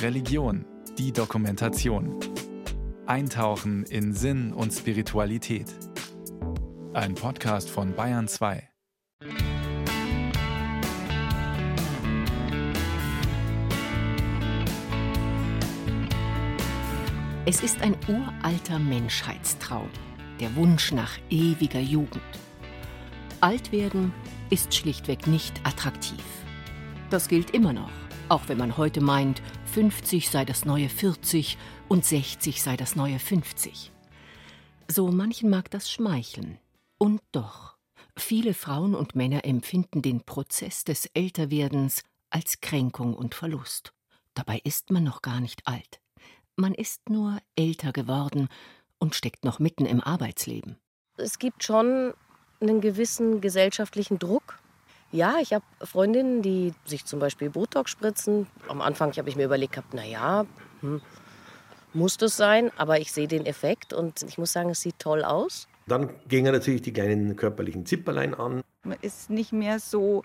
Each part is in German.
Religion, die Dokumentation. Eintauchen in Sinn und Spiritualität. Ein Podcast von Bayern 2. Es ist ein uralter Menschheitstraum, der Wunsch nach ewiger Jugend. Alt werden ist schlichtweg nicht attraktiv. Das gilt immer noch, auch wenn man heute meint, 50 sei das neue 40 und 60 sei das neue 50. So manchen mag das schmeicheln. Und doch, viele Frauen und Männer empfinden den Prozess des Älterwerdens als Kränkung und Verlust. Dabei ist man noch gar nicht alt. Man ist nur älter geworden und steckt noch mitten im Arbeitsleben. Es gibt schon einen gewissen gesellschaftlichen Druck. Ja, ich habe Freundinnen, die sich zum Beispiel Botox spritzen. Am Anfang habe ich mir überlegt, na ja, hm, muss das sein, aber ich sehe den Effekt und ich muss sagen, es sieht toll aus. Dann gingen natürlich die kleinen körperlichen Zipperlein an. Man ist nicht mehr so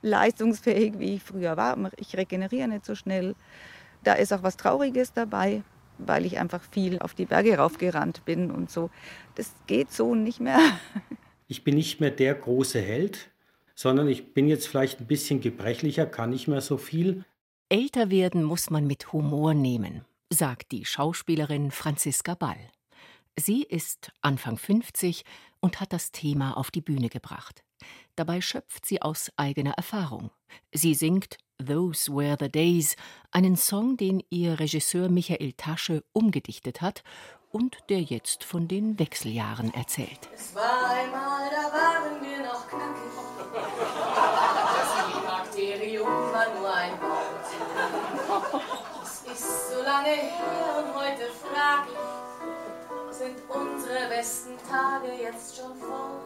leistungsfähig, wie ich früher war. Ich regeneriere nicht so schnell. Da ist auch was Trauriges dabei, weil ich einfach viel auf die Berge raufgerannt bin und so. Das geht so nicht mehr. Ich bin nicht mehr der große Held, sondern ich bin jetzt vielleicht ein bisschen gebrechlicher, kann nicht mehr so viel. Älter werden muss man mit Humor nehmen, sagt die Schauspielerin Franziska Ball. Sie ist Anfang 50 und hat das Thema auf die Bühne gebracht. Dabei schöpft sie aus eigener Erfahrung. Sie singt Those Were the Days, einen Song, den ihr Regisseur Michael Tasche umgedichtet hat und der jetzt von den Wechseljahren erzählt. Es war einmal, da Es ist so lange her und heute frag ich, sind unsere besten Tage jetzt schon fort?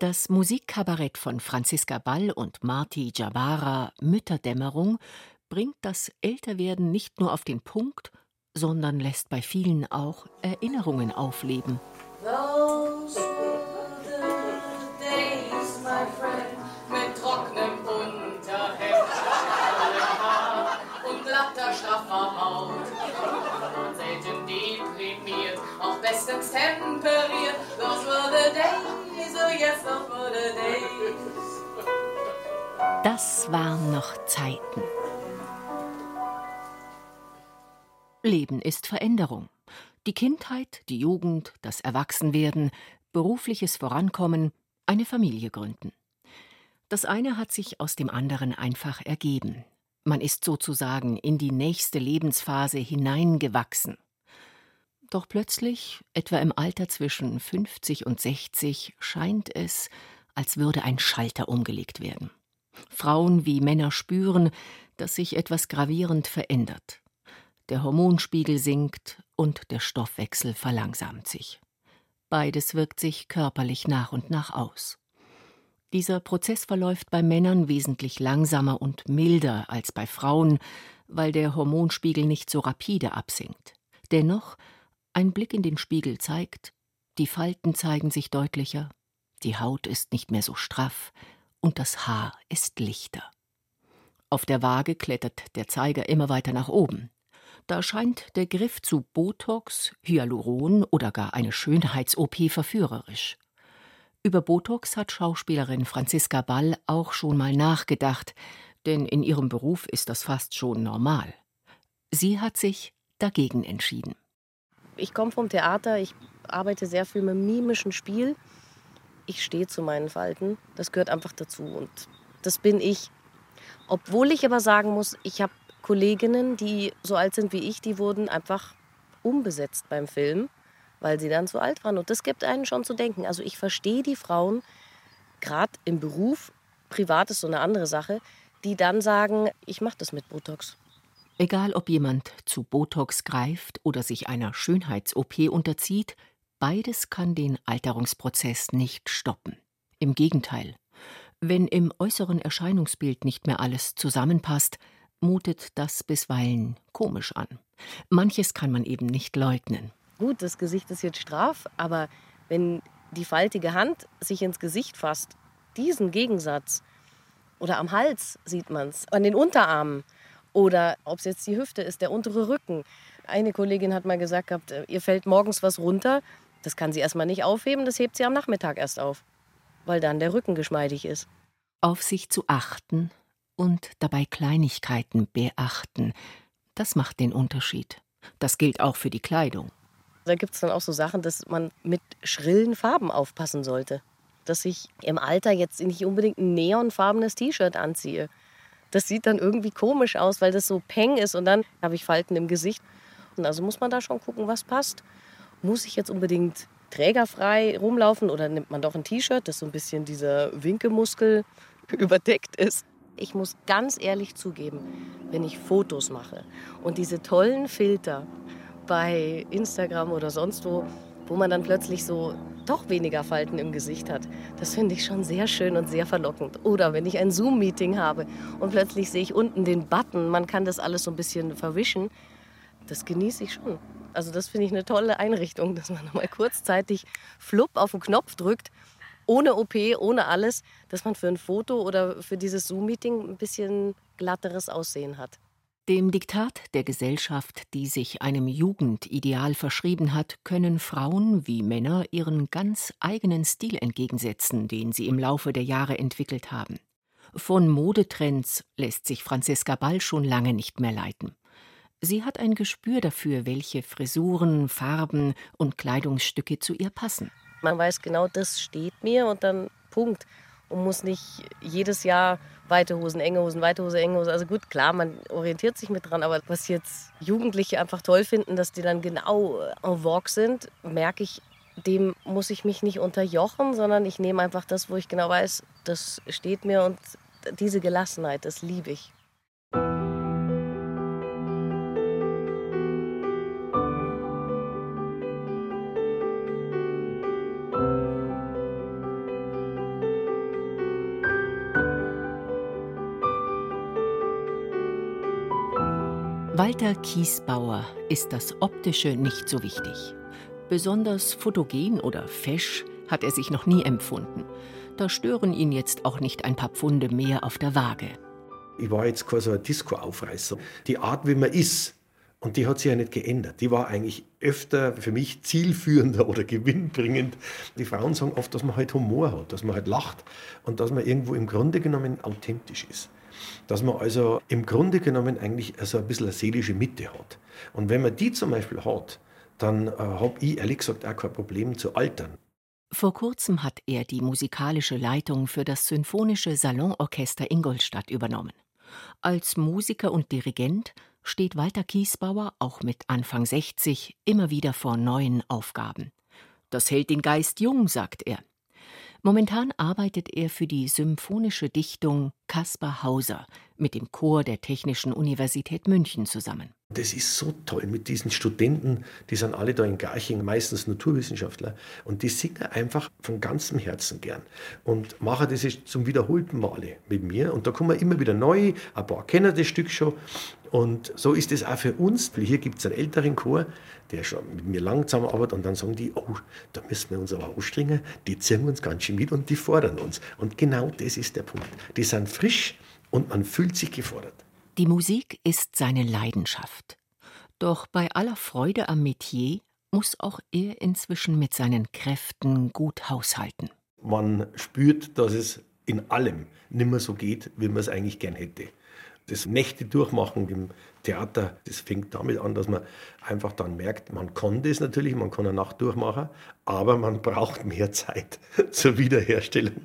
Das Musikkabarett von Franziska Ball und Marti Jabara Mütterdämmerung bringt das Älterwerden nicht nur auf den Punkt, sondern lässt bei vielen auch Erinnerungen aufleben. Bestens temperiert. Those were the days, oh yes, those were the days. Das waren noch Zeiten. Leben ist Veränderung. Die Kindheit, die Jugend, das Erwachsenwerden, berufliches Vorankommen, eine Familie gründen. Das eine hat sich aus dem anderen einfach ergeben. Man ist sozusagen in die nächste Lebensphase hineingewachsen. Doch plötzlich, etwa im Alter zwischen 50 und 60, scheint es, als würde ein Schalter umgelegt werden. Frauen wie Männer spüren, dass sich etwas gravierend verändert der Hormonspiegel sinkt und der Stoffwechsel verlangsamt sich. Beides wirkt sich körperlich nach und nach aus. Dieser Prozess verläuft bei Männern wesentlich langsamer und milder als bei Frauen, weil der Hormonspiegel nicht so rapide absinkt. Dennoch, ein Blick in den Spiegel zeigt, die Falten zeigen sich deutlicher, die Haut ist nicht mehr so straff und das Haar ist lichter. Auf der Waage klettert der Zeiger immer weiter nach oben. Da scheint der Griff zu Botox, Hyaluron oder gar eine Schönheits-OP verführerisch. Über Botox hat Schauspielerin Franziska Ball auch schon mal nachgedacht, denn in ihrem Beruf ist das fast schon normal. Sie hat sich dagegen entschieden. Ich komme vom Theater, ich arbeite sehr viel mit mimischen Spiel. Ich stehe zu meinen Falten, das gehört einfach dazu und das bin ich. Obwohl ich aber sagen muss, ich habe Kolleginnen, die so alt sind wie ich, die wurden einfach umbesetzt beim Film, weil sie dann zu alt waren. Und das gibt einen schon zu denken. Also ich verstehe die Frauen, gerade im Beruf, privat ist so eine andere Sache, die dann sagen, ich mache das mit Botox. Egal ob jemand zu Botox greift oder sich einer Schönheits-OP unterzieht, beides kann den Alterungsprozess nicht stoppen. Im Gegenteil. Wenn im äußeren Erscheinungsbild nicht mehr alles zusammenpasst, mutet das bisweilen komisch an. Manches kann man eben nicht leugnen. Gut, das Gesicht ist jetzt straff, aber wenn die faltige Hand sich ins Gesicht fasst, diesen Gegensatz, Oder am Hals sieht man es, an den Unterarmen. Oder ob es jetzt die Hüfte ist, der untere Rücken. Eine Kollegin hat mal gesagt gehabt, äh, ihr fällt morgens was runter. Das kann sie erstmal nicht aufheben, das hebt sie am Nachmittag erst auf, weil dann der Rücken geschmeidig ist. Auf sich zu achten und dabei Kleinigkeiten beachten, das macht den Unterschied. Das gilt auch für die Kleidung. Da gibt es dann auch so Sachen, dass man mit schrillen Farben aufpassen sollte. Dass ich im Alter jetzt nicht unbedingt ein neonfarbenes T-Shirt anziehe. Das sieht dann irgendwie komisch aus, weil das so peng ist und dann habe ich Falten im Gesicht. Und also muss man da schon gucken, was passt. Muss ich jetzt unbedingt trägerfrei rumlaufen oder nimmt man doch ein T-Shirt, das so ein bisschen dieser Winkemuskel überdeckt ist? Ich muss ganz ehrlich zugeben, wenn ich Fotos mache und diese tollen Filter bei Instagram oder sonst wo, wo man dann plötzlich so doch weniger Falten im Gesicht hat. Das finde ich schon sehr schön und sehr verlockend. Oder wenn ich ein Zoom-Meeting habe und plötzlich sehe ich unten den Button, man kann das alles so ein bisschen verwischen, das genieße ich schon. Also das finde ich eine tolle Einrichtung, dass man mal kurzzeitig flupp auf den Knopf drückt, ohne OP, ohne alles, dass man für ein Foto oder für dieses Zoom-Meeting ein bisschen glatteres Aussehen hat. Dem Diktat der Gesellschaft, die sich einem Jugendideal verschrieben hat, können Frauen wie Männer ihren ganz eigenen Stil entgegensetzen, den sie im Laufe der Jahre entwickelt haben. Von Modetrends lässt sich Franziska Ball schon lange nicht mehr leiten. Sie hat ein Gespür dafür, welche Frisuren, Farben und Kleidungsstücke zu ihr passen. Man weiß genau, das steht mir und dann Punkt und muss nicht jedes Jahr weite Hosen, enge Hosen, weite Hose, enge Hose. Also gut, klar, man orientiert sich mit dran, aber was jetzt Jugendliche einfach toll finden, dass die dann genau en vogue sind, merke ich, dem muss ich mich nicht unterjochen, sondern ich nehme einfach das, wo ich genau weiß, das steht mir und diese Gelassenheit, das liebe ich. Walter Kiesbauer ist das Optische nicht so wichtig. Besonders fotogen oder fesch hat er sich noch nie empfunden. Da stören ihn jetzt auch nicht ein paar Pfunde mehr auf der Waage. Ich war jetzt quasi so ein Disco-Aufreißer. Die Art, wie man ist, und die hat sich ja nicht geändert. Die war eigentlich öfter für mich zielführender oder gewinnbringend. Die Frauen sagen oft, dass man halt Humor hat, dass man halt lacht und dass man irgendwo im Grunde genommen authentisch ist dass man also im Grunde genommen eigentlich so ein bisschen eine seelische Mitte hat. Und wenn man die zum Beispiel hat, dann äh, habe ich ehrlich gesagt auch kein Problem zu altern. Vor kurzem hat er die musikalische Leitung für das Symphonische Salonorchester Ingolstadt übernommen. Als Musiker und Dirigent steht Walter Kiesbauer auch mit Anfang 60 immer wieder vor neuen Aufgaben. Das hält den Geist jung, sagt er. Momentan arbeitet er für die symphonische Dichtung Caspar Hauser mit dem Chor der Technischen Universität München zusammen. Das ist so toll mit diesen Studenten, die sind alle da in Garching, meistens Naturwissenschaftler, und die singen einfach von ganzem Herzen gern und machen das zum wiederholten Male mit mir. Und da kommen immer wieder neu, ein paar kennen das Stück schon. Und so ist es auch für uns. Hier gibt es einen älteren Chor, der schon mit mir lang zusammenarbeitet und dann sagen die, oh, da müssen wir uns aber ausstrengen, die ziehen uns ganz schön mit und die fordern uns. Und genau das ist der Punkt. Die sind frisch und man fühlt sich gefordert. Die Musik ist seine Leidenschaft. Doch bei aller Freude am Metier muss auch er inzwischen mit seinen Kräften gut haushalten. Man spürt, dass es in allem nimmer so geht, wie man es eigentlich gern hätte das Nächte durchmachen im Theater, das fängt damit an, dass man einfach dann merkt, man kann das natürlich, man kann eine Nacht durchmachen, aber man braucht mehr Zeit zur Wiederherstellung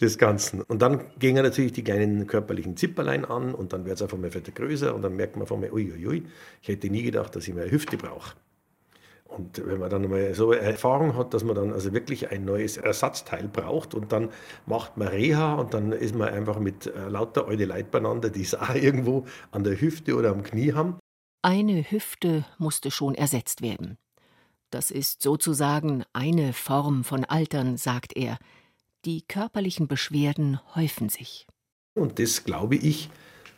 des Ganzen. Und dann gehen natürlich die kleinen körperlichen Zipperlein an und dann wird es auf einmal wieder größer und dann merkt man auf einmal, uiuiui, ich hätte nie gedacht, dass ich mehr Hüfte brauche. Und wenn man dann mal so eine Erfahrung hat, dass man dann also wirklich ein neues Ersatzteil braucht und dann macht man Reha und dann ist man einfach mit äh, lauter alte Leute beieinander, die es auch irgendwo an der Hüfte oder am Knie haben. Eine Hüfte musste schon ersetzt werden. Das ist sozusagen eine Form von Altern, sagt er. Die körperlichen Beschwerden häufen sich. Und das glaube ich,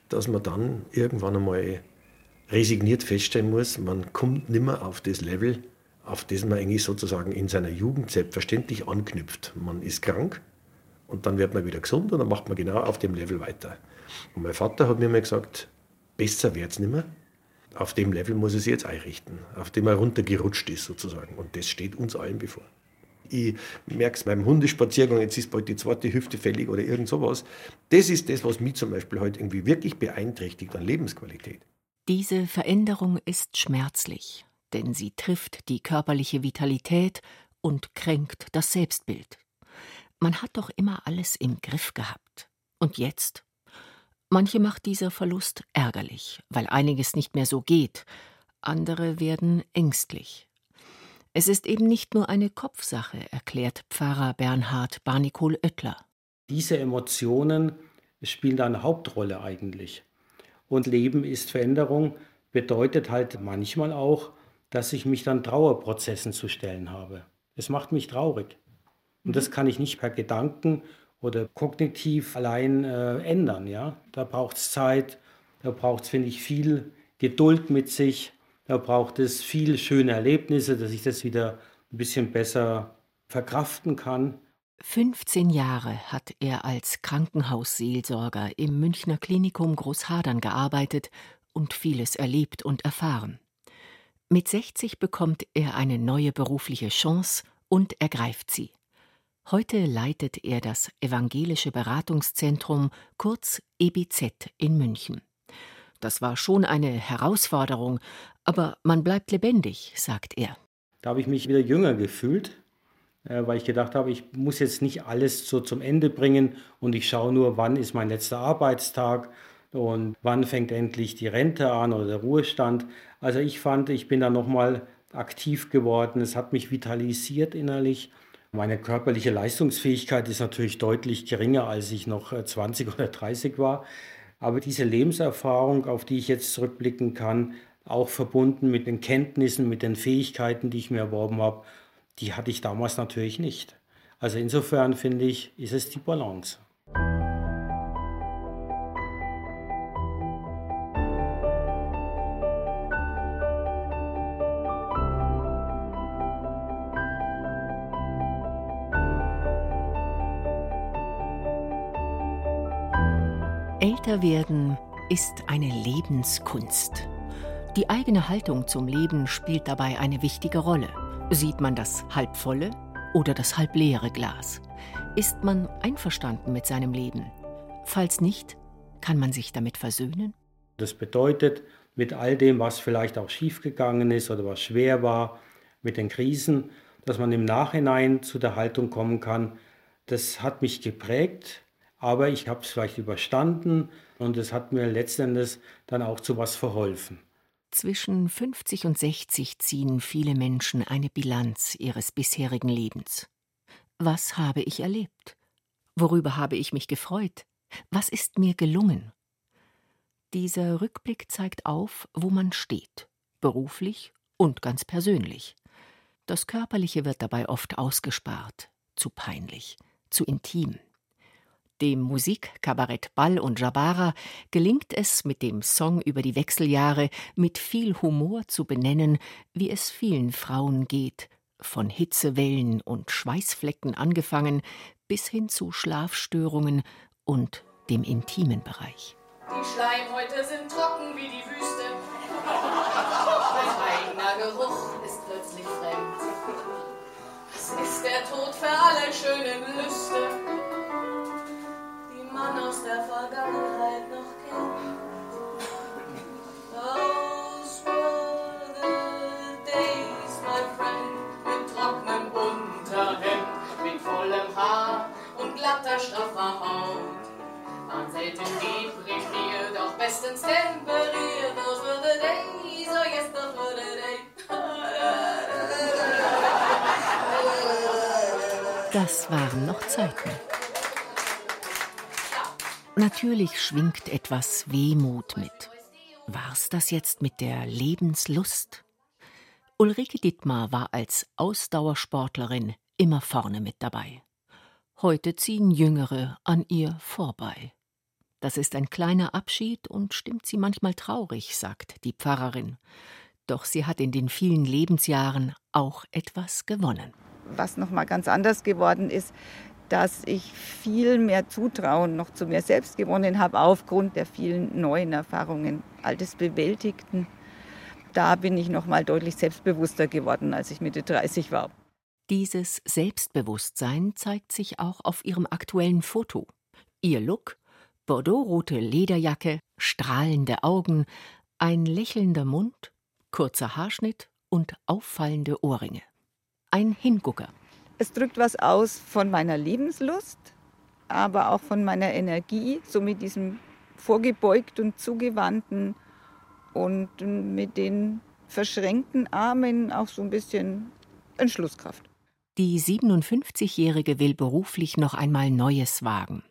dass man dann irgendwann einmal resigniert feststellen muss, man kommt nimmer auf das Level, auf das man eigentlich sozusagen in seiner Jugend selbstverständlich anknüpft. Man ist krank Und dann wird man wieder gesund und dann macht man genau auf dem Level weiter. Und mein Vater hat mir mal gesagt, besser wird es nicht mehr. Auf dem Level muss sich jetzt einrichten, auf dem er runtergerutscht ist sozusagen. Und das steht uns allen bevor. Ich merke es beim Hundespaziergang, jetzt ist bald die zweite Hüfte fällig oder irgend sowas. Das ist das, was mich zum Beispiel heute irgendwie wirklich beeinträchtigt an Lebensqualität. Diese Veränderung ist schmerzlich, denn sie trifft die körperliche Vitalität und kränkt das Selbstbild. Man hat doch immer alles im Griff gehabt. Und jetzt? Manche macht dieser Verlust ärgerlich, weil einiges nicht mehr so geht, andere werden ängstlich. Es ist eben nicht nur eine Kopfsache, erklärt Pfarrer Bernhard Barnikol Oettler. Diese Emotionen spielen da eine Hauptrolle eigentlich. Und Leben ist Veränderung, bedeutet halt manchmal auch, dass ich mich dann Trauerprozessen zu stellen habe. Es macht mich traurig. Und das kann ich nicht per Gedanken oder kognitiv allein äh, ändern. Ja? Da braucht es Zeit, da braucht es, finde ich, viel Geduld mit sich, da braucht es viel schöne Erlebnisse, dass ich das wieder ein bisschen besser verkraften kann. 15 Jahre hat er als Krankenhausseelsorger im Münchner Klinikum Großhadern gearbeitet und vieles erlebt und erfahren. Mit 60 bekommt er eine neue berufliche Chance und ergreift sie. Heute leitet er das Evangelische Beratungszentrum, kurz EBZ, in München. Das war schon eine Herausforderung, aber man bleibt lebendig, sagt er. Da habe ich mich wieder jünger gefühlt, weil ich gedacht habe, ich muss jetzt nicht alles so zum Ende bringen und ich schaue nur, wann ist mein letzter Arbeitstag und wann fängt endlich die Rente an oder der Ruhestand. Also ich fand, ich bin da nochmal aktiv geworden. Es hat mich vitalisiert innerlich meine körperliche Leistungsfähigkeit ist natürlich deutlich geringer, als ich noch 20 äh, oder 30 war. Aber diese Lebenserfahrung, auf die ich jetzt zurückblicken kann, auch verbunden mit den Kenntnissen, mit den Fähigkeiten, die ich mir erworben habe, die hatte ich damals natürlich nicht. Also insofern finde ich, ist es die Balance. Älter werden ist eine Lebenskunst. Die eigene Haltung zum Leben spielt dabei eine wichtige Rolle. Sieht man das halbvolle oder das halbleere Glas? Ist man einverstanden mit seinem Leben? Falls nicht, kann man sich damit versöhnen? Das bedeutet, mit all dem, was vielleicht auch schiefgegangen ist oder was schwer war, mit den Krisen, dass man im Nachhinein zu der Haltung kommen kann, das hat mich geprägt, aber ich habe es vielleicht überstanden und es hat mir letztendlich dann auch zu was verholfen. Zwischen 50 und 60 ziehen viele Menschen eine Bilanz ihres bisherigen Lebens. Was habe ich erlebt? Worüber habe ich mich gefreut? Was ist mir gelungen? Dieser Rückblick zeigt auf, wo man steht, beruflich und ganz persönlich. Das Körperliche wird dabei oft ausgespart, zu peinlich, zu intim. Dem Musikkabarett Ball und Jabara gelingt es, mit dem Song über die Wechseljahre mit viel Humor zu benennen, wie es vielen Frauen geht, von Hitzewellen und Schweißflecken angefangen bis hin zu Schlafstörungen und dem intimen Bereich. Die Schleimhäute sind trocken wie die Wüste. Mein eigener Geruch ist plötzlich fremd. Was ist der Tod für alle schönen Lüste? Man aus der Vergangenheit noch kennt. Those were days, my friend, mit trockenem Unterhemd, mit vollem Haar und glatter, straffer Haut. Waren selten deprimiert, doch bestens temperiert. Those were the days, oh yes, those were the days. Das waren noch Zeiten. Natürlich schwingt etwas Wehmut mit. War's das jetzt mit der Lebenslust? Ulrike Dittmar war als Ausdauersportlerin immer vorne mit dabei. Heute ziehen Jüngere an ihr vorbei. Das ist ein kleiner Abschied und stimmt sie manchmal traurig, sagt die Pfarrerin. Doch sie hat in den vielen Lebensjahren auch etwas gewonnen. Was noch mal ganz anders geworden ist, dass ich viel mehr Zutrauen noch zu mir selbst gewonnen habe aufgrund der vielen neuen Erfahrungen, all des Bewältigten. Da bin ich noch mal deutlich selbstbewusster geworden, als ich Mitte 30 war. Dieses Selbstbewusstsein zeigt sich auch auf ihrem aktuellen Foto. Ihr Look Bordeauxrote Lederjacke, strahlende Augen, ein lächelnder Mund, kurzer Haarschnitt und auffallende Ohrringe. Ein Hingucker. Es drückt was aus von meiner Lebenslust, aber auch von meiner Energie, so mit diesem vorgebeugt und zugewandten und mit den verschränkten Armen auch so ein bisschen Entschlusskraft. Die 57-Jährige will beruflich noch einmal Neues wagen.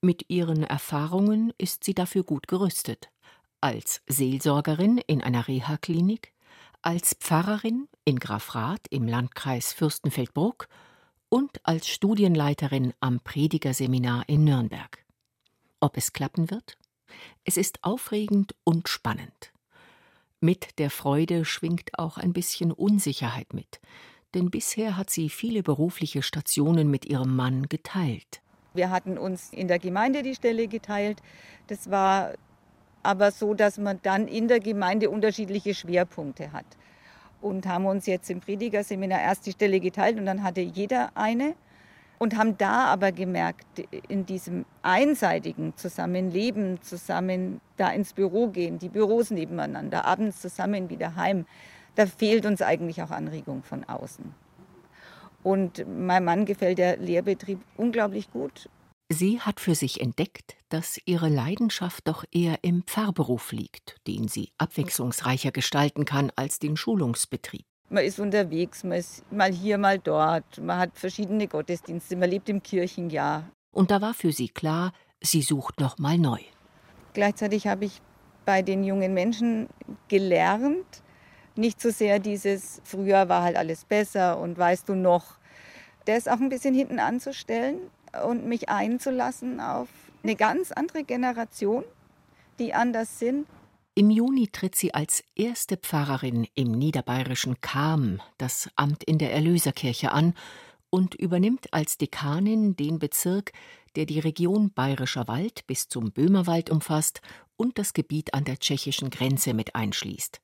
Mit ihren Erfahrungen ist sie dafür gut gerüstet. Als Seelsorgerin in einer Reha-Klinik, als Pfarrerin in Grafrath im Landkreis Fürstenfeldbruck und als Studienleiterin am Predigerseminar in Nürnberg. Ob es klappen wird? Es ist aufregend und spannend. Mit der Freude schwingt auch ein bisschen Unsicherheit mit, denn bisher hat sie viele berufliche Stationen mit ihrem Mann geteilt. Wir hatten uns in der Gemeinde die Stelle geteilt. Das war aber so, dass man dann in der Gemeinde unterschiedliche Schwerpunkte hat. Und haben uns jetzt im Predigerseminar erst die Stelle geteilt und dann hatte jeder eine. Und haben da aber gemerkt, in diesem einseitigen Zusammenleben, zusammen da ins Büro gehen, die Büros nebeneinander, abends zusammen wieder heim, da fehlt uns eigentlich auch Anregung von außen. Und meinem Mann gefällt der Lehrbetrieb unglaublich gut. Sie hat für sich entdeckt, dass ihre Leidenschaft doch eher im Pfarrberuf liegt, den sie abwechslungsreicher gestalten kann als den Schulungsbetrieb. Man ist unterwegs, man ist mal hier, mal dort, man hat verschiedene Gottesdienste, man lebt im Kirchenjahr. Und da war für sie klar, sie sucht noch mal neu. Gleichzeitig habe ich bei den jungen Menschen gelernt, nicht so sehr dieses, früher war halt alles besser und weißt du noch, das auch ein bisschen hinten anzustellen und mich einzulassen auf eine ganz andere Generation, die anders sind. Im Juni tritt sie als erste Pfarrerin im niederbayerischen Cham das Amt in der Erlöserkirche an und übernimmt als Dekanin den Bezirk, der die Region Bayerischer Wald bis zum Böhmerwald umfasst und das Gebiet an der tschechischen Grenze mit einschließt.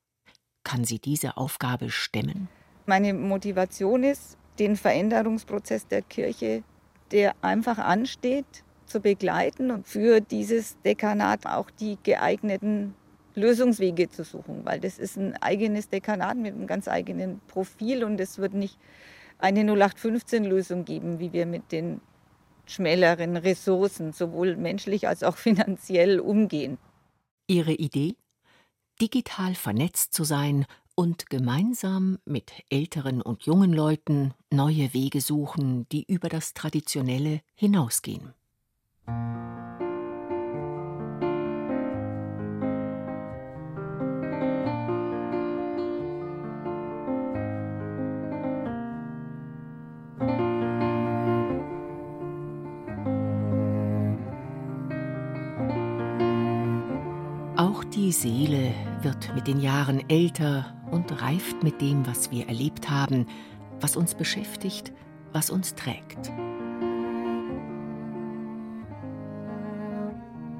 Kann sie diese Aufgabe stemmen? Meine Motivation ist, den Veränderungsprozess der Kirche, der einfach ansteht, zu begleiten und für dieses Dekanat auch die geeigneten Lösungswege zu suchen, weil das ist ein eigenes Dekanat mit einem ganz eigenen Profil und es wird nicht eine 0815-Lösung geben, wie wir mit den schmäleren Ressourcen sowohl menschlich als auch finanziell umgehen. Ihre Idee? digital vernetzt zu sein und gemeinsam mit älteren und jungen Leuten neue Wege suchen, die über das Traditionelle hinausgehen. Auch die Seele wird mit den Jahren älter und reift mit dem, was wir erlebt haben, was uns beschäftigt, was uns trägt.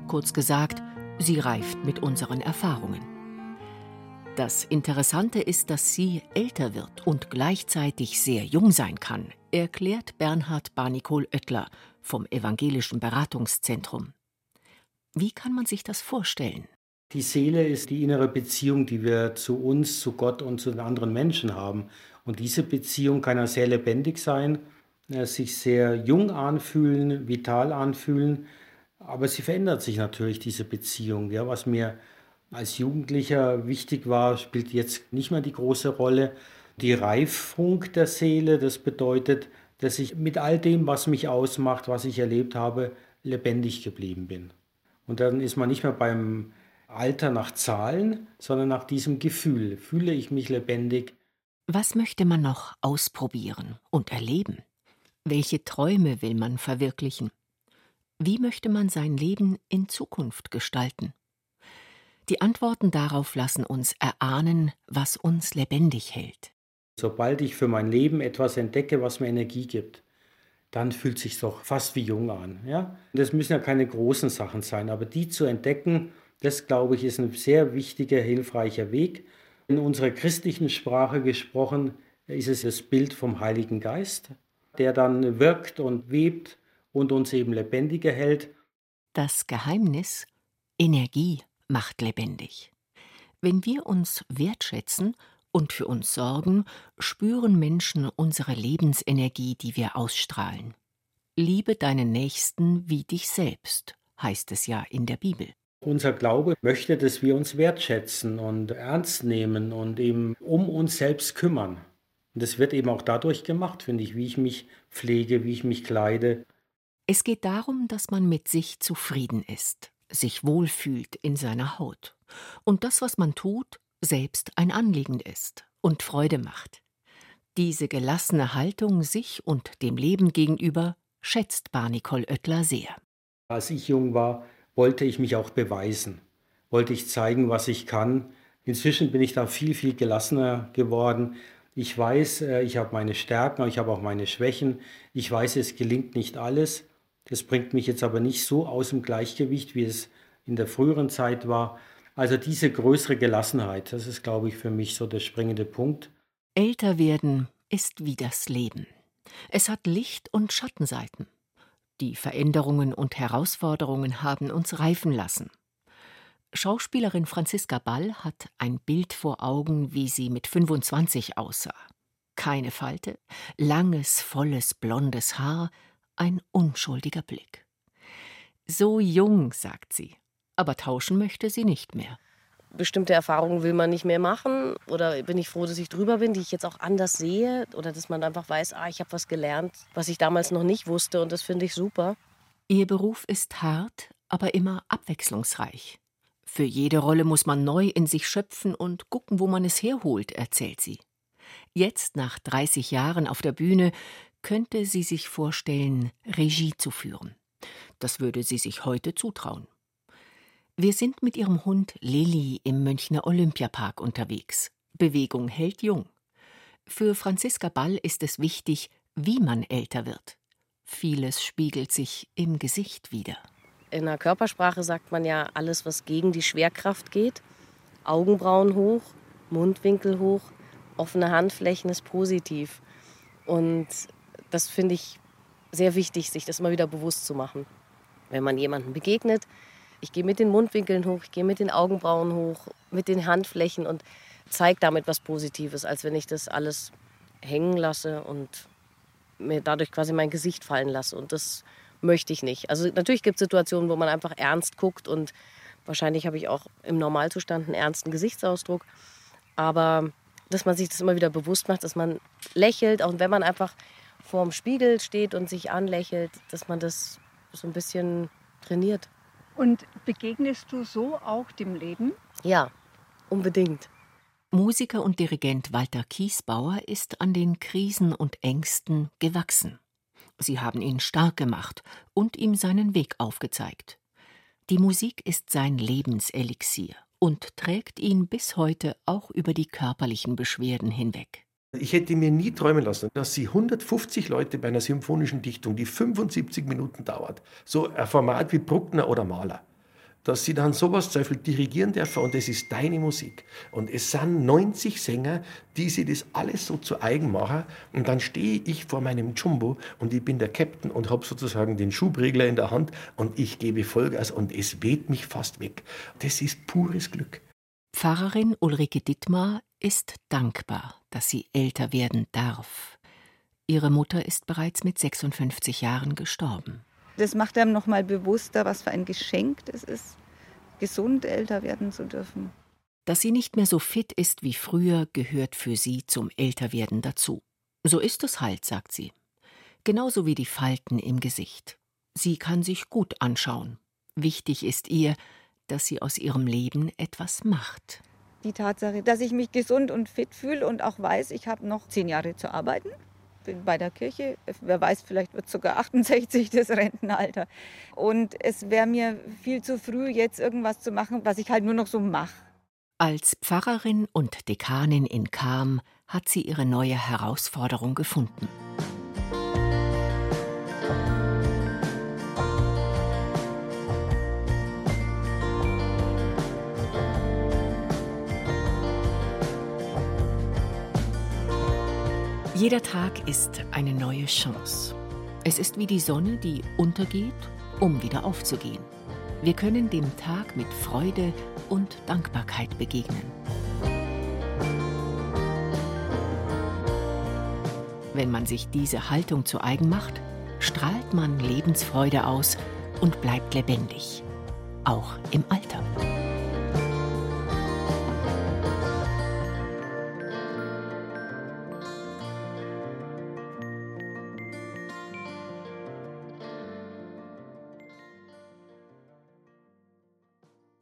Kurz gesagt, sie reift mit unseren Erfahrungen. Das Interessante ist, dass sie älter wird und gleichzeitig sehr jung sein kann, erklärt Bernhard Barnicol Oettler vom Evangelischen Beratungszentrum. Wie kann man sich das vorstellen? Die Seele ist die innere Beziehung, die wir zu uns, zu Gott und zu den anderen Menschen haben. Und diese Beziehung kann ja sehr lebendig sein, äh, sich sehr jung anfühlen, vital anfühlen. Aber sie verändert sich natürlich, diese Beziehung. Ja, was mir als Jugendlicher wichtig war, spielt jetzt nicht mehr die große Rolle. Die Reifung der Seele, das bedeutet, dass ich mit all dem, was mich ausmacht, was ich erlebt habe, lebendig geblieben bin. Und dann ist man nicht mehr beim Alter nach Zahlen, sondern nach diesem Gefühl. Fühle ich mich lebendig? Was möchte man noch ausprobieren und erleben? Welche Träume will man verwirklichen? Wie möchte man sein Leben in Zukunft gestalten? Die Antworten darauf lassen uns erahnen, was uns lebendig hält. Sobald ich für mein Leben etwas entdecke, was mir Energie gibt, dann fühlt sich doch fast wie jung an. Ja? Das müssen ja keine großen Sachen sein, aber die zu entdecken, das glaube ich, ist ein sehr wichtiger, hilfreicher Weg. In unserer christlichen Sprache gesprochen ist es das Bild vom Heiligen Geist, der dann wirkt und webt und uns eben lebendiger hält. Das Geheimnis Energie macht lebendig. Wenn wir uns wertschätzen und für uns sorgen, spüren Menschen unsere Lebensenergie, die wir ausstrahlen. Liebe deinen Nächsten wie dich selbst, heißt es ja in der Bibel. Unser Glaube möchte, dass wir uns wertschätzen und ernst nehmen und eben um uns selbst kümmern. Und das wird eben auch dadurch gemacht, finde ich, wie ich mich pflege, wie ich mich kleide. Es geht darum, dass man mit sich zufrieden ist, sich wohlfühlt in seiner Haut und das, was man tut, selbst ein Anliegen ist und Freude macht. Diese gelassene Haltung sich und dem Leben gegenüber schätzt Barnicol Oettler sehr. Als ich jung war, wollte ich mich auch beweisen, wollte ich zeigen, was ich kann. Inzwischen bin ich da viel, viel gelassener geworden. Ich weiß, äh, ich habe meine Stärken, ich habe auch meine Schwächen. Ich weiß, es gelingt nicht alles. Das bringt mich jetzt aber nicht so aus dem Gleichgewicht, wie es in der früheren Zeit war. Also diese größere Gelassenheit, das ist, glaube ich, für mich so der springende Punkt. Älter werden ist wie das Leben. Es hat Licht- und Schattenseiten. Die Veränderungen und Herausforderungen haben uns reifen lassen. Schauspielerin Franziska Ball hat ein Bild vor Augen, wie sie mit 25 aussah. Keine Falte, langes, volles, blondes Haar, ein unschuldiger Blick. So jung, sagt sie, aber tauschen möchte sie nicht mehr. Bestimmte Erfahrungen will man nicht mehr machen oder bin ich froh, dass ich drüber bin, die ich jetzt auch anders sehe oder dass man einfach weiß, ah, ich habe was gelernt, was ich damals noch nicht wusste und das finde ich super. Ihr Beruf ist hart, aber immer abwechslungsreich. Für jede Rolle muss man neu in sich schöpfen und gucken, wo man es herholt, erzählt sie. Jetzt, nach 30 Jahren auf der Bühne, könnte sie sich vorstellen, Regie zu führen. Das würde sie sich heute zutrauen. Wir sind mit ihrem Hund Lilly im Münchner Olympiapark unterwegs. Bewegung hält jung. Für Franziska Ball ist es wichtig, wie man älter wird. Vieles spiegelt sich im Gesicht wider. In der Körpersprache sagt man ja alles, was gegen die Schwerkraft geht. Augenbrauen hoch, Mundwinkel hoch, offene Handflächen ist positiv. Und das finde ich sehr wichtig, sich das immer wieder bewusst zu machen. Wenn man jemandem begegnet, ich gehe mit den Mundwinkeln hoch, ich gehe mit den Augenbrauen hoch, mit den Handflächen und zeige damit was Positives, als wenn ich das alles hängen lasse und mir dadurch quasi mein Gesicht fallen lasse. Und das möchte ich nicht. Also natürlich gibt es Situationen, wo man einfach ernst guckt und wahrscheinlich habe ich auch im Normalzustand einen ernsten Gesichtsausdruck. Aber dass man sich das immer wieder bewusst macht, dass man lächelt, auch wenn man einfach vorm Spiegel steht und sich anlächelt, dass man das so ein bisschen trainiert. Und begegnest du so auch dem Leben? Ja, unbedingt. Musiker und Dirigent Walter Kiesbauer ist an den Krisen und Ängsten gewachsen. Sie haben ihn stark gemacht und ihm seinen Weg aufgezeigt. Die Musik ist sein Lebenselixier und trägt ihn bis heute auch über die körperlichen Beschwerden hinweg. Ich hätte mir nie träumen lassen, dass sie 150 Leute bei einer symphonischen Dichtung, die 75 Minuten dauert, so ein Format wie Bruckner oder Mahler, dass sie dann sowas zum Beispiel dirigieren dürfen und es ist deine Musik. Und es sind 90 Sänger, die sich das alles so zu eigen machen. Und dann stehe ich vor meinem Jumbo und ich bin der Captain und habe sozusagen den Schubregler in der Hand und ich gebe Vollgas und es weht mich fast weg. Das ist pures Glück. Pfarrerin Ulrike Dittmar ist dankbar, dass sie älter werden darf. Ihre Mutter ist bereits mit 56 Jahren gestorben. Das macht einem noch mal bewusster, was für ein Geschenk es ist, gesund älter werden zu dürfen. Dass sie nicht mehr so fit ist wie früher, gehört für sie zum Älterwerden dazu. So ist es halt, sagt sie. Genauso wie die Falten im Gesicht. Sie kann sich gut anschauen. Wichtig ist ihr, dass sie aus ihrem Leben etwas macht. Die Tatsache, dass ich mich gesund und fit fühle und auch weiß, ich habe noch zehn Jahre zu arbeiten. Bin bei der Kirche, wer weiß, vielleicht wird sogar 68 das Rentenalter. Und es wäre mir viel zu früh, jetzt irgendwas zu machen, was ich halt nur noch so mache. Als Pfarrerin und Dekanin in Kam hat sie ihre neue Herausforderung gefunden. Jeder Tag ist eine neue Chance. Es ist wie die Sonne, die untergeht, um wieder aufzugehen. Wir können dem Tag mit Freude und Dankbarkeit begegnen. Wenn man sich diese Haltung zu eigen macht, strahlt man Lebensfreude aus und bleibt lebendig, auch im Alter.